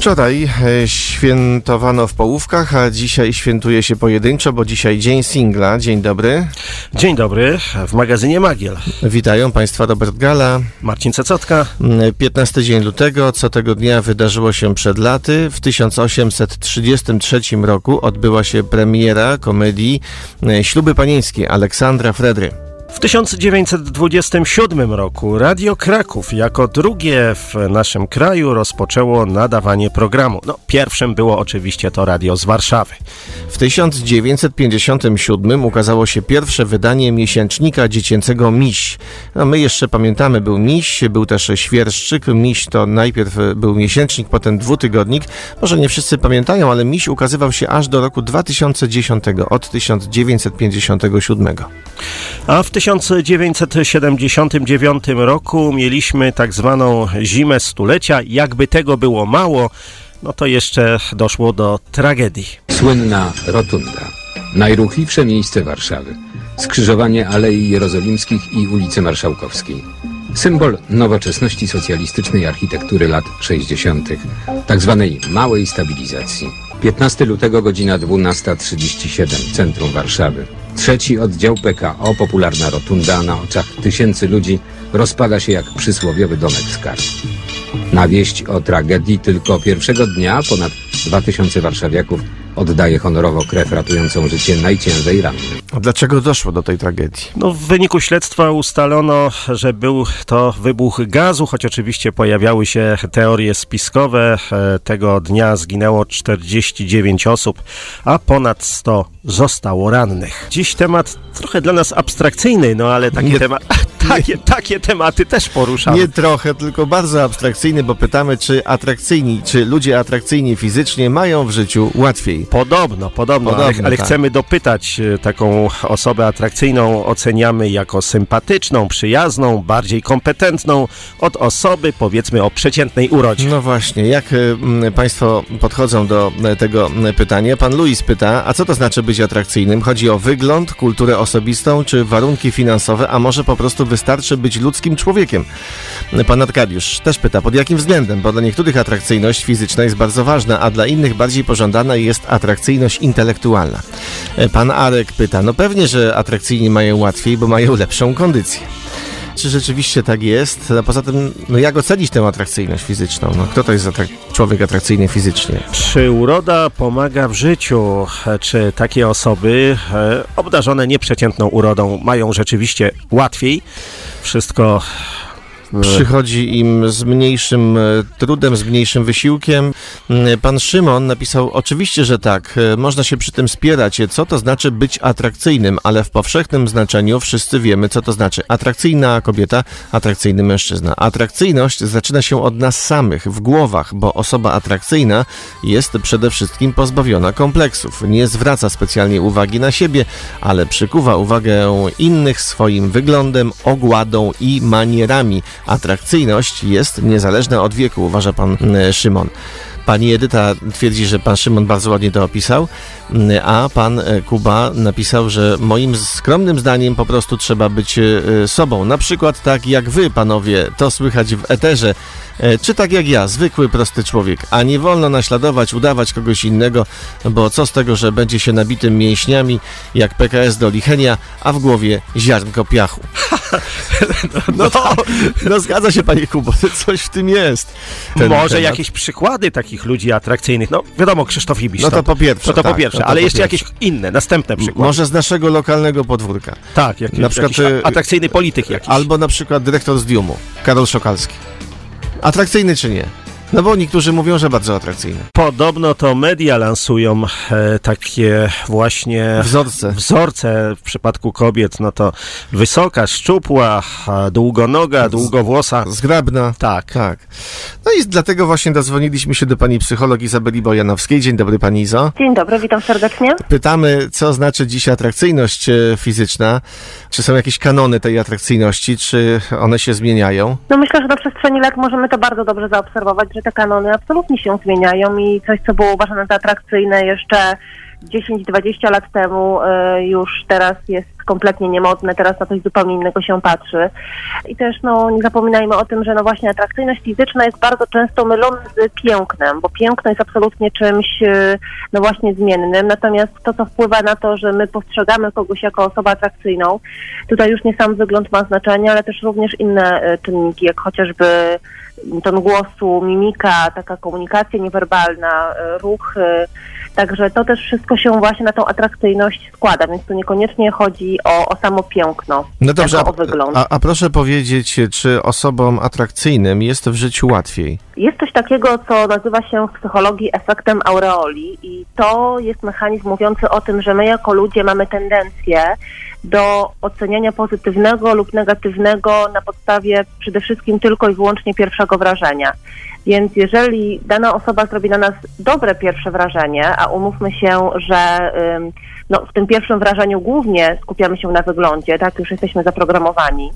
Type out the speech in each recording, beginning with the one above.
Wczoraj e, świętowano w połówkach, a dzisiaj świętuje się pojedynczo, bo dzisiaj Dzień Singla. Dzień dobry. Dzień dobry, w magazynie Magiel. Witają Państwa Robert Gala. Marcin Cecotka. 15 dzień lutego, co tego dnia wydarzyło się przed laty. W 1833 roku odbyła się premiera komedii e, Śluby Panieńskie Aleksandra Fredry. W 1927 roku Radio Kraków jako drugie w naszym kraju rozpoczęło nadawanie programu. No, pierwszym było oczywiście to radio z Warszawy. W 1957 ukazało się pierwsze wydanie miesięcznika dziecięcego Miś. No, my jeszcze pamiętamy, był Miś, był też Świerszczyk. Miś to najpierw był miesięcznik, potem dwutygodnik. Może nie wszyscy pamiętają, ale Miś ukazywał się aż do roku 2010, od 1957. A w 1979 roku mieliśmy tak zwaną zimę stulecia. Jakby tego było mało, no to jeszcze doszło do tragedii. Słynna Rotunda. Najruchliwsze miejsce Warszawy. Skrzyżowanie Alei Jerozolimskich i ulicy Marszałkowskiej. Symbol nowoczesności socjalistycznej architektury lat 60., tak zwanej małej stabilizacji. 15 lutego, godzina 12.37, centrum Warszawy. Trzeci oddział PKO, popularna rotunda, na oczach tysięcy ludzi rozpada się jak przysłowiowy domek z kart. Na wieść o tragedii tylko pierwszego dnia ponad 2000 warszawiaków oddaje honorowo krew ratującą życie najciężej rannym. A dlaczego doszło do tej tragedii? No, w wyniku śledztwa ustalono, że był to wybuch gazu, choć oczywiście pojawiały się teorie spiskowe. E, Tego dnia zginęło 49 osób, a ponad 100 zostało rannych. Dziś temat trochę dla nas abstrakcyjny, no ale takie, Nie- tema takie, takie tematy też poruszamy. Nie trochę, tylko bardzo abstrakcyjny, bo pytamy, czy atrakcyjni, czy ludzie atrakcyjni fizycznie mają w życiu łatwiej. Podobno, podobno, ale, Podobno, ale tak. chcemy dopytać e, taką osobę atrakcyjną, oceniamy jako sympatyczną, przyjazną, bardziej kompetentną od osoby powiedzmy o przeciętnej urodzie. No właśnie, jak m, Państwo podchodzą do e, tego pytania? Pan Luis pyta, a co to znaczy być atrakcyjnym? Chodzi o wygląd, kulturę osobistą, czy warunki finansowe, a może po prostu wystarczy być ludzkim człowiekiem? Pan Arkadiusz też pyta, pod jakim względem? Bo dla niektórych atrakcyjność fizyczna jest bardzo ważna, a dla innych bardziej pożądana jest atrakcyjność intelektualna. E, Pan Arek pyta, no pewnie, że atrakcyjni mają łatwiej, bo mają lepszą kondycję. Czy rzeczywiście tak jest? A poza tym, no jak ocenić tę atrakcyjność fizyczną? No, kto to jest atrak- człowiek atrakcyjny fizycznie? Czy uroda pomaga w życiu? E, Czy takie osoby e, obdarzone nieprzeciętną urodą mają rzeczywiście łatwiej? Wszystko e, Przychodzi im z mniejszym trudem, z mniejszym wysiłkiem. Mm, Pan Szymon napisał, oczywiście, że tak, e, można się przy tym spierać, e, co to znaczy być atrakcyjnym, ale w powszechnym znaczeniu wszyscy wiemy, co to znaczy atrakcyjna kobieta, atrakcyjny mężczyzna. Atrakcyjność zaczyna się od nas samych, w głowach, bo osoba atrakcyjna jest przede wszystkim pozbawiona kompleksów. Nie zwraca specjalnie uwagi na siebie, ale przykuwa uwagę innych swoim wyglądem, ogładą i manierami. Atrakcyjność jest niezależna od wieku, uważa pan e, Szymon. Pani Edyta twierdzi, że pan Szymon bardzo ładnie to opisał, m, a pan e, Kuba napisał, że moim skromnym zdaniem po prostu trzeba być e, sobą. Na przykład tak jak wy, panowie, to słychać w eterze, e, czy tak jak ja, zwykły, prosty człowiek. A nie wolno naśladować, udawać kogoś innego, bo co z tego, że będzie się nabitym mięśniami jak PKS do Lichenia, a w głowie ziarnko piachu. No, to, no zgadza się, panie Kubo, coś w tym jest. Ten może jakieś przykłady takich ludzi atrakcyjnych? No wiadomo, Krzysztof Ibisz. No to po pierwsze, No to po tak, pierwsze, no to ale po jeszcze pierwsze. jakieś inne, następne przykłady. Może z naszego lokalnego podwórka. tak, jakiś, na przykład, jakiś y, atrakcyjny polityk jakiś. Albo na przykład dyrektor z Diumu, Karol Szokalski. Atrakcyjny czy nie? No bo niektórzy mówią, że bardzo atrakcyjny. Podobno to media lansują e, takie właśnie Wzorce. wzorce w przypadku kobiet, no to wysoka, szczupła, długonoga, długowłosa. Zgrabna. Tak. Tak. No i dlatego właśnie dodzwoniliśmy się do pani psycholog Izabeli Bojanowskiej. Dzień dobry pani Izo. Dzień dobry, witam serdecznie. Pytamy, co znaczy dziś atrakcyjność e, fizyczna? Czy są jakieś kanony tej atrakcyjności? Czy one się zmieniają? No myślę, że na przestrzeni lat możemy to bardzo dobrze zaobserwować, że te kanony absolutnie się zmieniają i coś, co było uważane za atrakcyjne jeszcze 10-20 lat temu e, już teraz jest kompletnie niemodne, teraz na coś zupełnie innego się patrzy. I też no, nie zapominajmy o tym, że no właśnie atrakcyjność fizyczna jest bardzo często mylona z pięknem, bo piękno jest absolutnie czymś e, no właśnie zmiennym, natomiast to, co wpływa na to, że my postrzegamy kogoś jako osobę atrakcyjną, tutaj już nie sam wygląd ma znaczenie, ale też również inne e, czynniki, jak chociażby ton głosu, mimika, taka komunikacja niewerbalna, ruchy. Także to też wszystko się właśnie na tą atrakcyjność składa, więc tu niekoniecznie chodzi o, o samo piękno, No dobrze, a, o wygląd. a, a proszę powiedzieć, czy osobom atrakcyjnym jest w życiu łatwiej? Jest coś takiego, co nazywa się w psychologii efektem aureoli i to jest mechanizm mówiący o tym, że my jako ludzie mamy tendencję do oceniania pozytywnego lub negatywnego na podstawie przede wszystkim tylko i wyłącznie pierwszego wrażenia. Więc jeżeli dana osoba zrobi na nas dobre pierwsze wrażenie, a umówmy się, że no, w tym pierwszym wrażeniu głównie skupiamy się na wyglądzie, tak już jesteśmy zaprogramowani,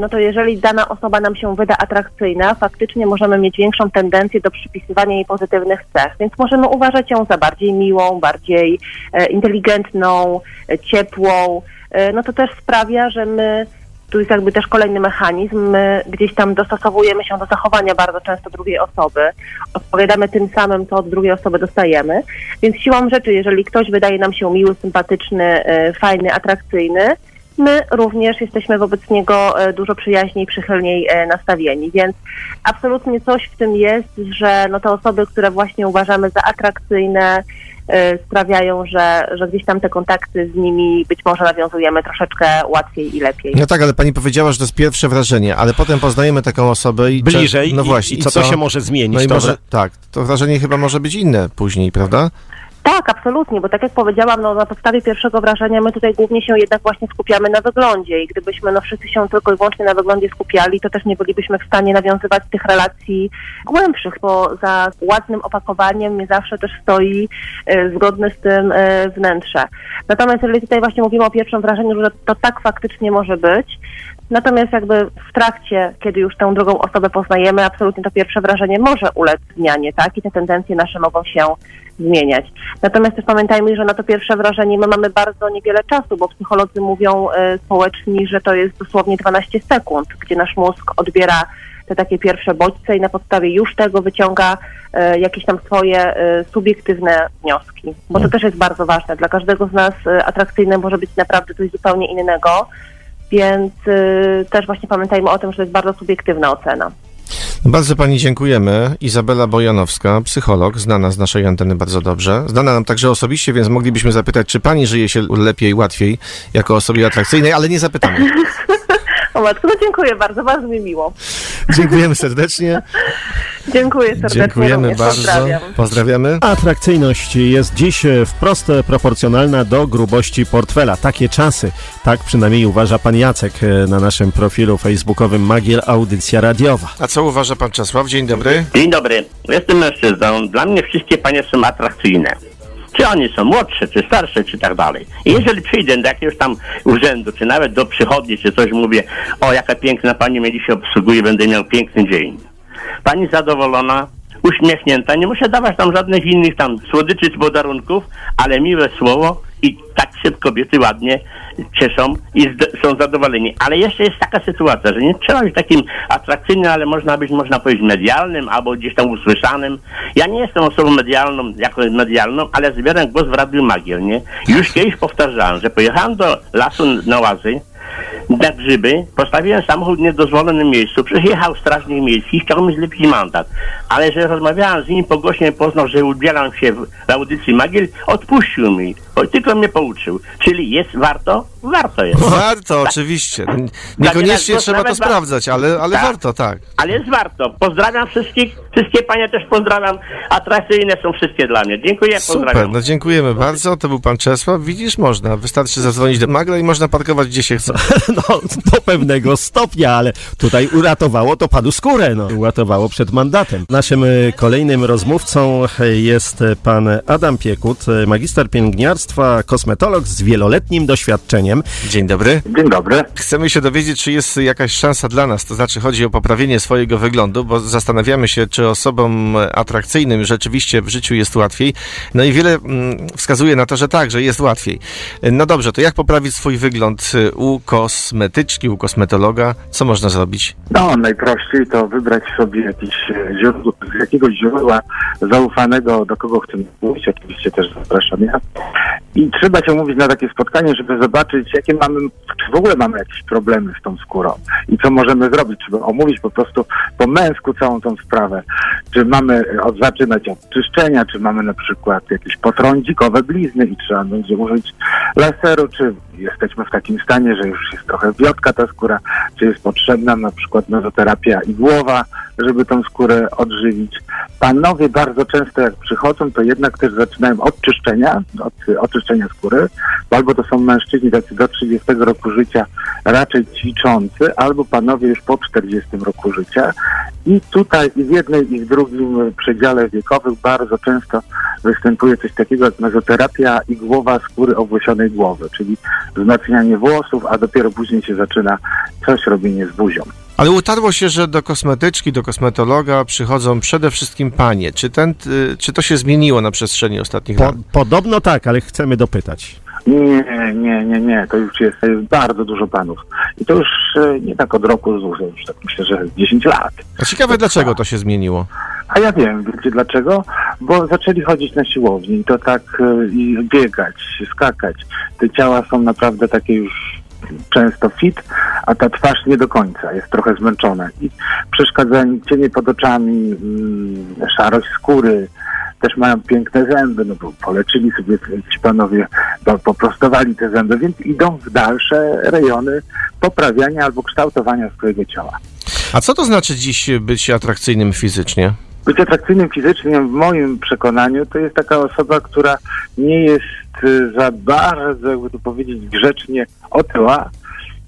no to jeżeli dana osoba nam się wyda atrakcyjna, faktycznie możemy mieć większą tendencję do przypisywania jej pozytywnych cech, więc możemy uważać ją za bardziej miłą, bardziej e, inteligentną, e, ciepłą. E, No to też sprawia, że my tu jest jakby też kolejny mechanizm. My gdzieś tam dostosowujemy się do zachowania bardzo często drugiej osoby. Odpowiadamy tym samym, co od drugiej osoby dostajemy. Więc siłą rzeczy, jeżeli ktoś wydaje nam się miły, sympatyczny, e, fajny, atrakcyjny, my również jesteśmy wobec niego e, dużo przyjaźniej, przychylniej e, nastawieni. Więc absolutnie coś w tym jest, że no te osoby, które właśnie uważamy za atrakcyjne, e, sprawiają, że, że gdzieś tam te kontakty z nimi być może nawiązujemy troszeczkę łatwiej i lepiej. No tak, ale pani powiedziała, że to jest pierwsze wrażenie, ale potem poznajemy taką osobę i... Bliżej no i- właśnie, i, co, to się może zmienić? No i to, może, że- tak, to wrażenie chyba może być inne później, prawda? Tak, absolutnie, bo tak jak powiedziałam, no, na podstawie pierwszego wrażenia my tutaj głównie się jednak właśnie skupiamy na wyglądzie i gdybyśmy no, wszyscy się tylko i wyłącznie na wyglądzie skupiali, to też nie bylibyśmy w stanie nawiązywać tych relacji głębszych, bo za ładnym opakowaniem nie zawsze też stoi e, zgodne z tym e, wnętrze. Natomiast jeżeli tutaj właśnie mówimy o pierwszym wrażeniu, że to tak faktycznie może być, Natomiast jakby w trakcie, kiedy już tę drugą osobę poznajemy, absolutnie to pierwsze wrażenie może ulec zmianie, tak? I te tendencje nasze mogą się zmieniać. Natomiast też pamiętajmy, że na to pierwsze wrażenie my mamy bardzo niewiele czasu, bo psycholodzy mówią e, społeczni, że to jest dosłownie 12 sekund, gdzie nasz mózg odbiera te takie pierwsze bodźce i na podstawie już tego wyciąga e, jakieś tam swoje e, subiektywne wnioski. Bo to też jest bardzo ważne. Dla każdego z nas e, atrakcyjne może być naprawdę coś zupełnie innego. Więc y, też właśnie pamiętajmy o tym, że to jest bardzo subiektywna ocena. Bardzo pani dziękujemy. Izabela Bojanowska, psycholog, znana z naszej anteny bardzo dobrze. Znana nam także osobiście, więc moglibyśmy zapytać, czy pani żyje się lepiej, łatwiej jako osobie atrakcyjnej, ale nie zapytamy. O matko, no dziękuję bardzo, bardzo mi miło. Dziękujemy serdecznie. Dziękuję serdecznie. Dziękujemy również. bardzo. Pozdrawiam. Pozdrawiamy. Atrakcyjność jest dziś wprost proporcjonalna do grubości portfela. Takie czasy, tak przynajmniej uważa pan Jacek e, na naszym profilu facebookowym Magiel Audycja Radiowa. A co uważa pan Czesław? Dzień dobry. Dzień dobry. Jestem mężczyzną. Dla mnie wszystkie panie są atrakcyjne. Czy oni są młodsze, czy starsze, czy tak dalej. I jeżeli przyjdę do jakiegoś tam urzędu, czy nawet do przychodni, czy coś mówię, o jaka piękna pani mnie dzisiaj obsługuje, będę miał piękny dzień. Pani zadowolona, uśmiechnięta, nie muszę dawać tam żadnych innych tam słodyczy czy podarunków, ale miłe słowo i tak się kobiety ładnie cieszą i są zadowoleni. Ale jeszcze jest taka sytuacja, że nie trzeba być takim atrakcyjnym, ale można być, można powiedzieć, medialnym albo gdzieś tam usłyszanym. Ja nie jestem osobą medialną, jako medialną, ale zbieram głos w Radiu Magiel, nie? Już kiedyś powtarzałem, że pojechałem do lasu na łazy, na grzyby, postawiłem samochód w niedozwolonym miejscu, przyjechał strażnik miejski, chciał mi zlepić mandat. Ale że rozmawiałem z nim, pogłośnie poznał, że ubieram się w audycji Magiel, odpuścił mi, tylko mnie pouczył. Czyli jest warto? Warto jest. Warto, oczywiście. Niekoniecznie Tak, trzeba to sprawdzać, ale, ale Tak. warto, tak. Ale jest warto. Pozdrawiam wszystkich, wszystkie panie też pozdrawiam. Atrakcyjne są wszystkie dla mnie. Dziękuję, Super, pozdrawiam. no dziękujemy bardzo. To był pan Czesław. Widzisz, można. Wystarczy zadzwonić do Magla i można parkować gdzie się chce. No, do pewnego stopnia, ale tutaj uratowało to panu skórę, no. Uratowało przed mandatem. Naszym e, kolejnym rozmówcą e, jest e, pan Adam Piekut, magister pielęgniarstwa kosmetolog z wieloletnim doświadczeniem. Dzień dobry. Dzień dobry. Chcemy się dowiedzieć, czy jest jakaś szansa dla nas, to znaczy chodzi o poprawienie swojego wyglądu, bo zastanawiamy się, czy osobom atrakcyjnym rzeczywiście w życiu jest łatwiej. No i wiele mm, wskazuje na to, że tak, że jest łatwiej. No dobrze, to jak poprawić swój wygląd u kosmetyczki, u kosmetologa? Co można zrobić? No, najprościej to wybrać sobie jakieś e, źródło, z jakiegoś źródła zaufanego, do kogo chcemy pójść. Oczywiście też zapraszam ja. I trzeba się umówić na takie spotkanie, żeby zobaczyć, jakie mamy, czy w ogóle mamy jakieś problemy z tą skórą i co możemy zrobić, żeby omówić po prostu po męsku całą tą sprawę. Czy mamy od, zaczynać od czyszczenia, czy mamy na przykład jakieś potrądzikowe blizny i trzeba będzie użyć laseru, czy jesteśmy w takim stanie, że już jest trochę wiotka ta skóra, czy jest potrzebna na przykład mezoterapia igłowa, żeby tą skórę odżywić. Panowie bardzo często jak przychodzą, to jednak też zaczynają od czyszczenia, od oczyszczenia skóry, bo albo to są mężczyźni tacy do 30 roku życia raczej ćwiczący, albo panowie już po 40 roku życia. I tutaj i w jednej i w drugim przedziale wiekowym bardzo często występuje coś takiego jak mezoterapia igłowa skóry owłosionej głowy, czyli wzmacnianie włosów, a dopiero później się zaczyna coś robienie z buzią. Ale utarło się, że do kosmetyczki, do kosmetologa przychodzą przede wszystkim panie. Czy, ten, y, czy to się zmieniło na przestrzeni ostatnich Po, lat? podobno tak, ale chcemy dopytać. Nie, nie, nie, nie, to już jest, to jest bardzo dużo panów. I to już e, nie tak od roku, już tak myślę, że 10 lat. A ciekawe, dlaczego to się zmieniło? A ja wiem, wiecie dlaczego? Bo zaczęli chodzić na siłowni i to tak e, i biegać, skakać. Te ciała są naprawdę takie już często fit, a ta twarz nie do końca, jest trochę zmęczona. I przeszkadza im cienie pod oczami, mm, szarość skóry, też mają piękne zęby, no bo poleczyli sobie ci panowie, bo poprostowali te zęby, więc idą w dalsze rejony poprawiania albo kształtowania swojego ciała. A co to znaczy dziś być atrakcyjnym fizycznie? Być atrakcyjnym fizycznie, w moim przekonaniu, to jest taka osoba, która nie jest za bardzo, jakby to powiedzieć grzecznie, otyła.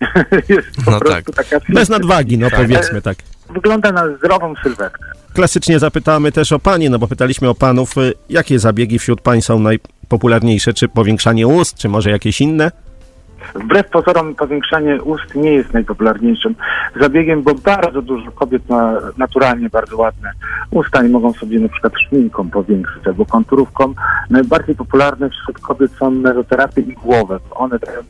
jest po No prostu taka Bez nadwagi, no powiedzmy tak. Wygląda na zdrową sylwetkę. Klasycznie zapytamy też o panie, no bo pytaliśmy o panów, y, jakie zabiegi wśród pań są najpopularniejsze, czy powiększanie ust, czy może jakieś inne? Wbrew pozorom powiększanie ust nie jest najpopularniejszym zabiegiem, bo bardzo dużo kobiet ma naturalnie bardzo ładne usta i mogą sobie na przykład szminką powiększyć albo konturówką. Najbardziej popularne wśród kobiet są mezoterapie i głowe. One dają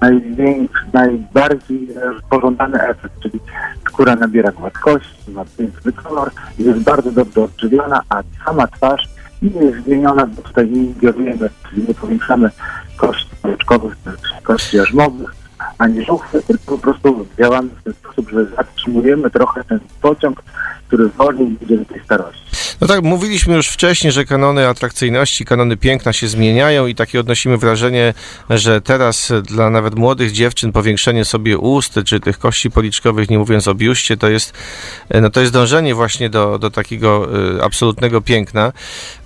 największy, najbardziej pożądany efekt, czyli skóra nabiera gładkości, ma piękny kolor, jest bardzo dobrze odżywiona, a sama twarz nie jest zmieniona, bo tutaj nie ingerujemy, czyli nie powiększamy kości policzkowych, czy kości jarzmowych, ani żuchwy, tylko po prostu działamy w ten sposób, że zatrzymujemy trochę ten pociąg, który wolniej idzie do tej starości. No tak, mówiliśmy już wcześniej, że kanony atrakcyjności, kanony piękna się zmieniają i takie odnosimy wrażenie, że teraz dla nawet młodych dziewczyn powiększenie sobie ust, czy tych kości policzkowych, nie mówiąc o biuście, to jest, no to jest dążenie właśnie do, do takiego y, absolutnego piękna.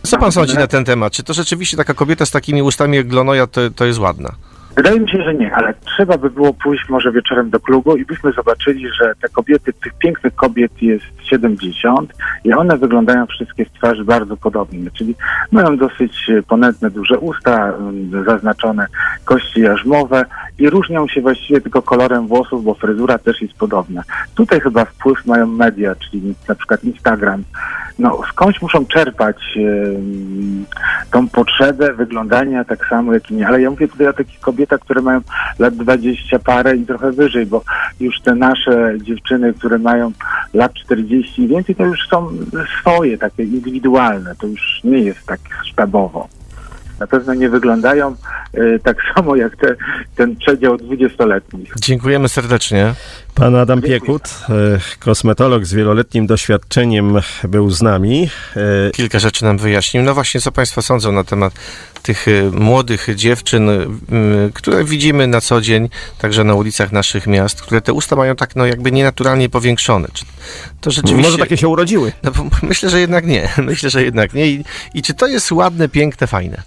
Co pan sądzi na ten temat? Czy to rzeczywiście taka kobieta z takimi ustami jak Glonoja to, to jest ładna? Wydaje mi się, że nie, ale trzeba by było pójść może wieczorem do klubu i byśmy zobaczyli, że te kobiety, tych pięknych kobiet jest 70 i one wyglądają wszystkie z twarzy bardzo podobnie, czyli mają dosyć e, ponętne, duże usta, mm, zaznaczone kości jarzmowe i różnią się właściwie tylko kolorem włosów, bo fryzura też jest podobna. Tutaj chyba wpływ mają media, czyli na przykład Instagram. No, skądś muszą czerpać tą potrzebę wyglądania tak samo jak inni. Ale ja mówię tutaj o takich kobietach, które mają lat 20 parę i trochę wyżej, bo już te nasze dziewczyny, które mają lat 40 i więcej, to już są swoje, takie indywidualne. To już nie jest tak sztabowo. Na pewno nie wyglądają e, tak samo jak te, ten przedział 20-letni. Dziękujemy serdecznie. Pan Adam Piekut, e, kosmetolog z wieloletnim doświadczeniem, był z nami. E, Kilka rzeczy nam wyjaśnił. No właśnie, co Państwo sądzą na temat tych młodych dziewczyn, które widzimy na co dzień, także na ulicach naszych miast, które te usta mają tak no jakby nienaturalnie powiększone. Czy to rzeczywiście... Może takie się urodziły. No, bo myślę, że jednak nie. Myślę, że jednak nie. I, i czy to jest ładne, piękne, fajne?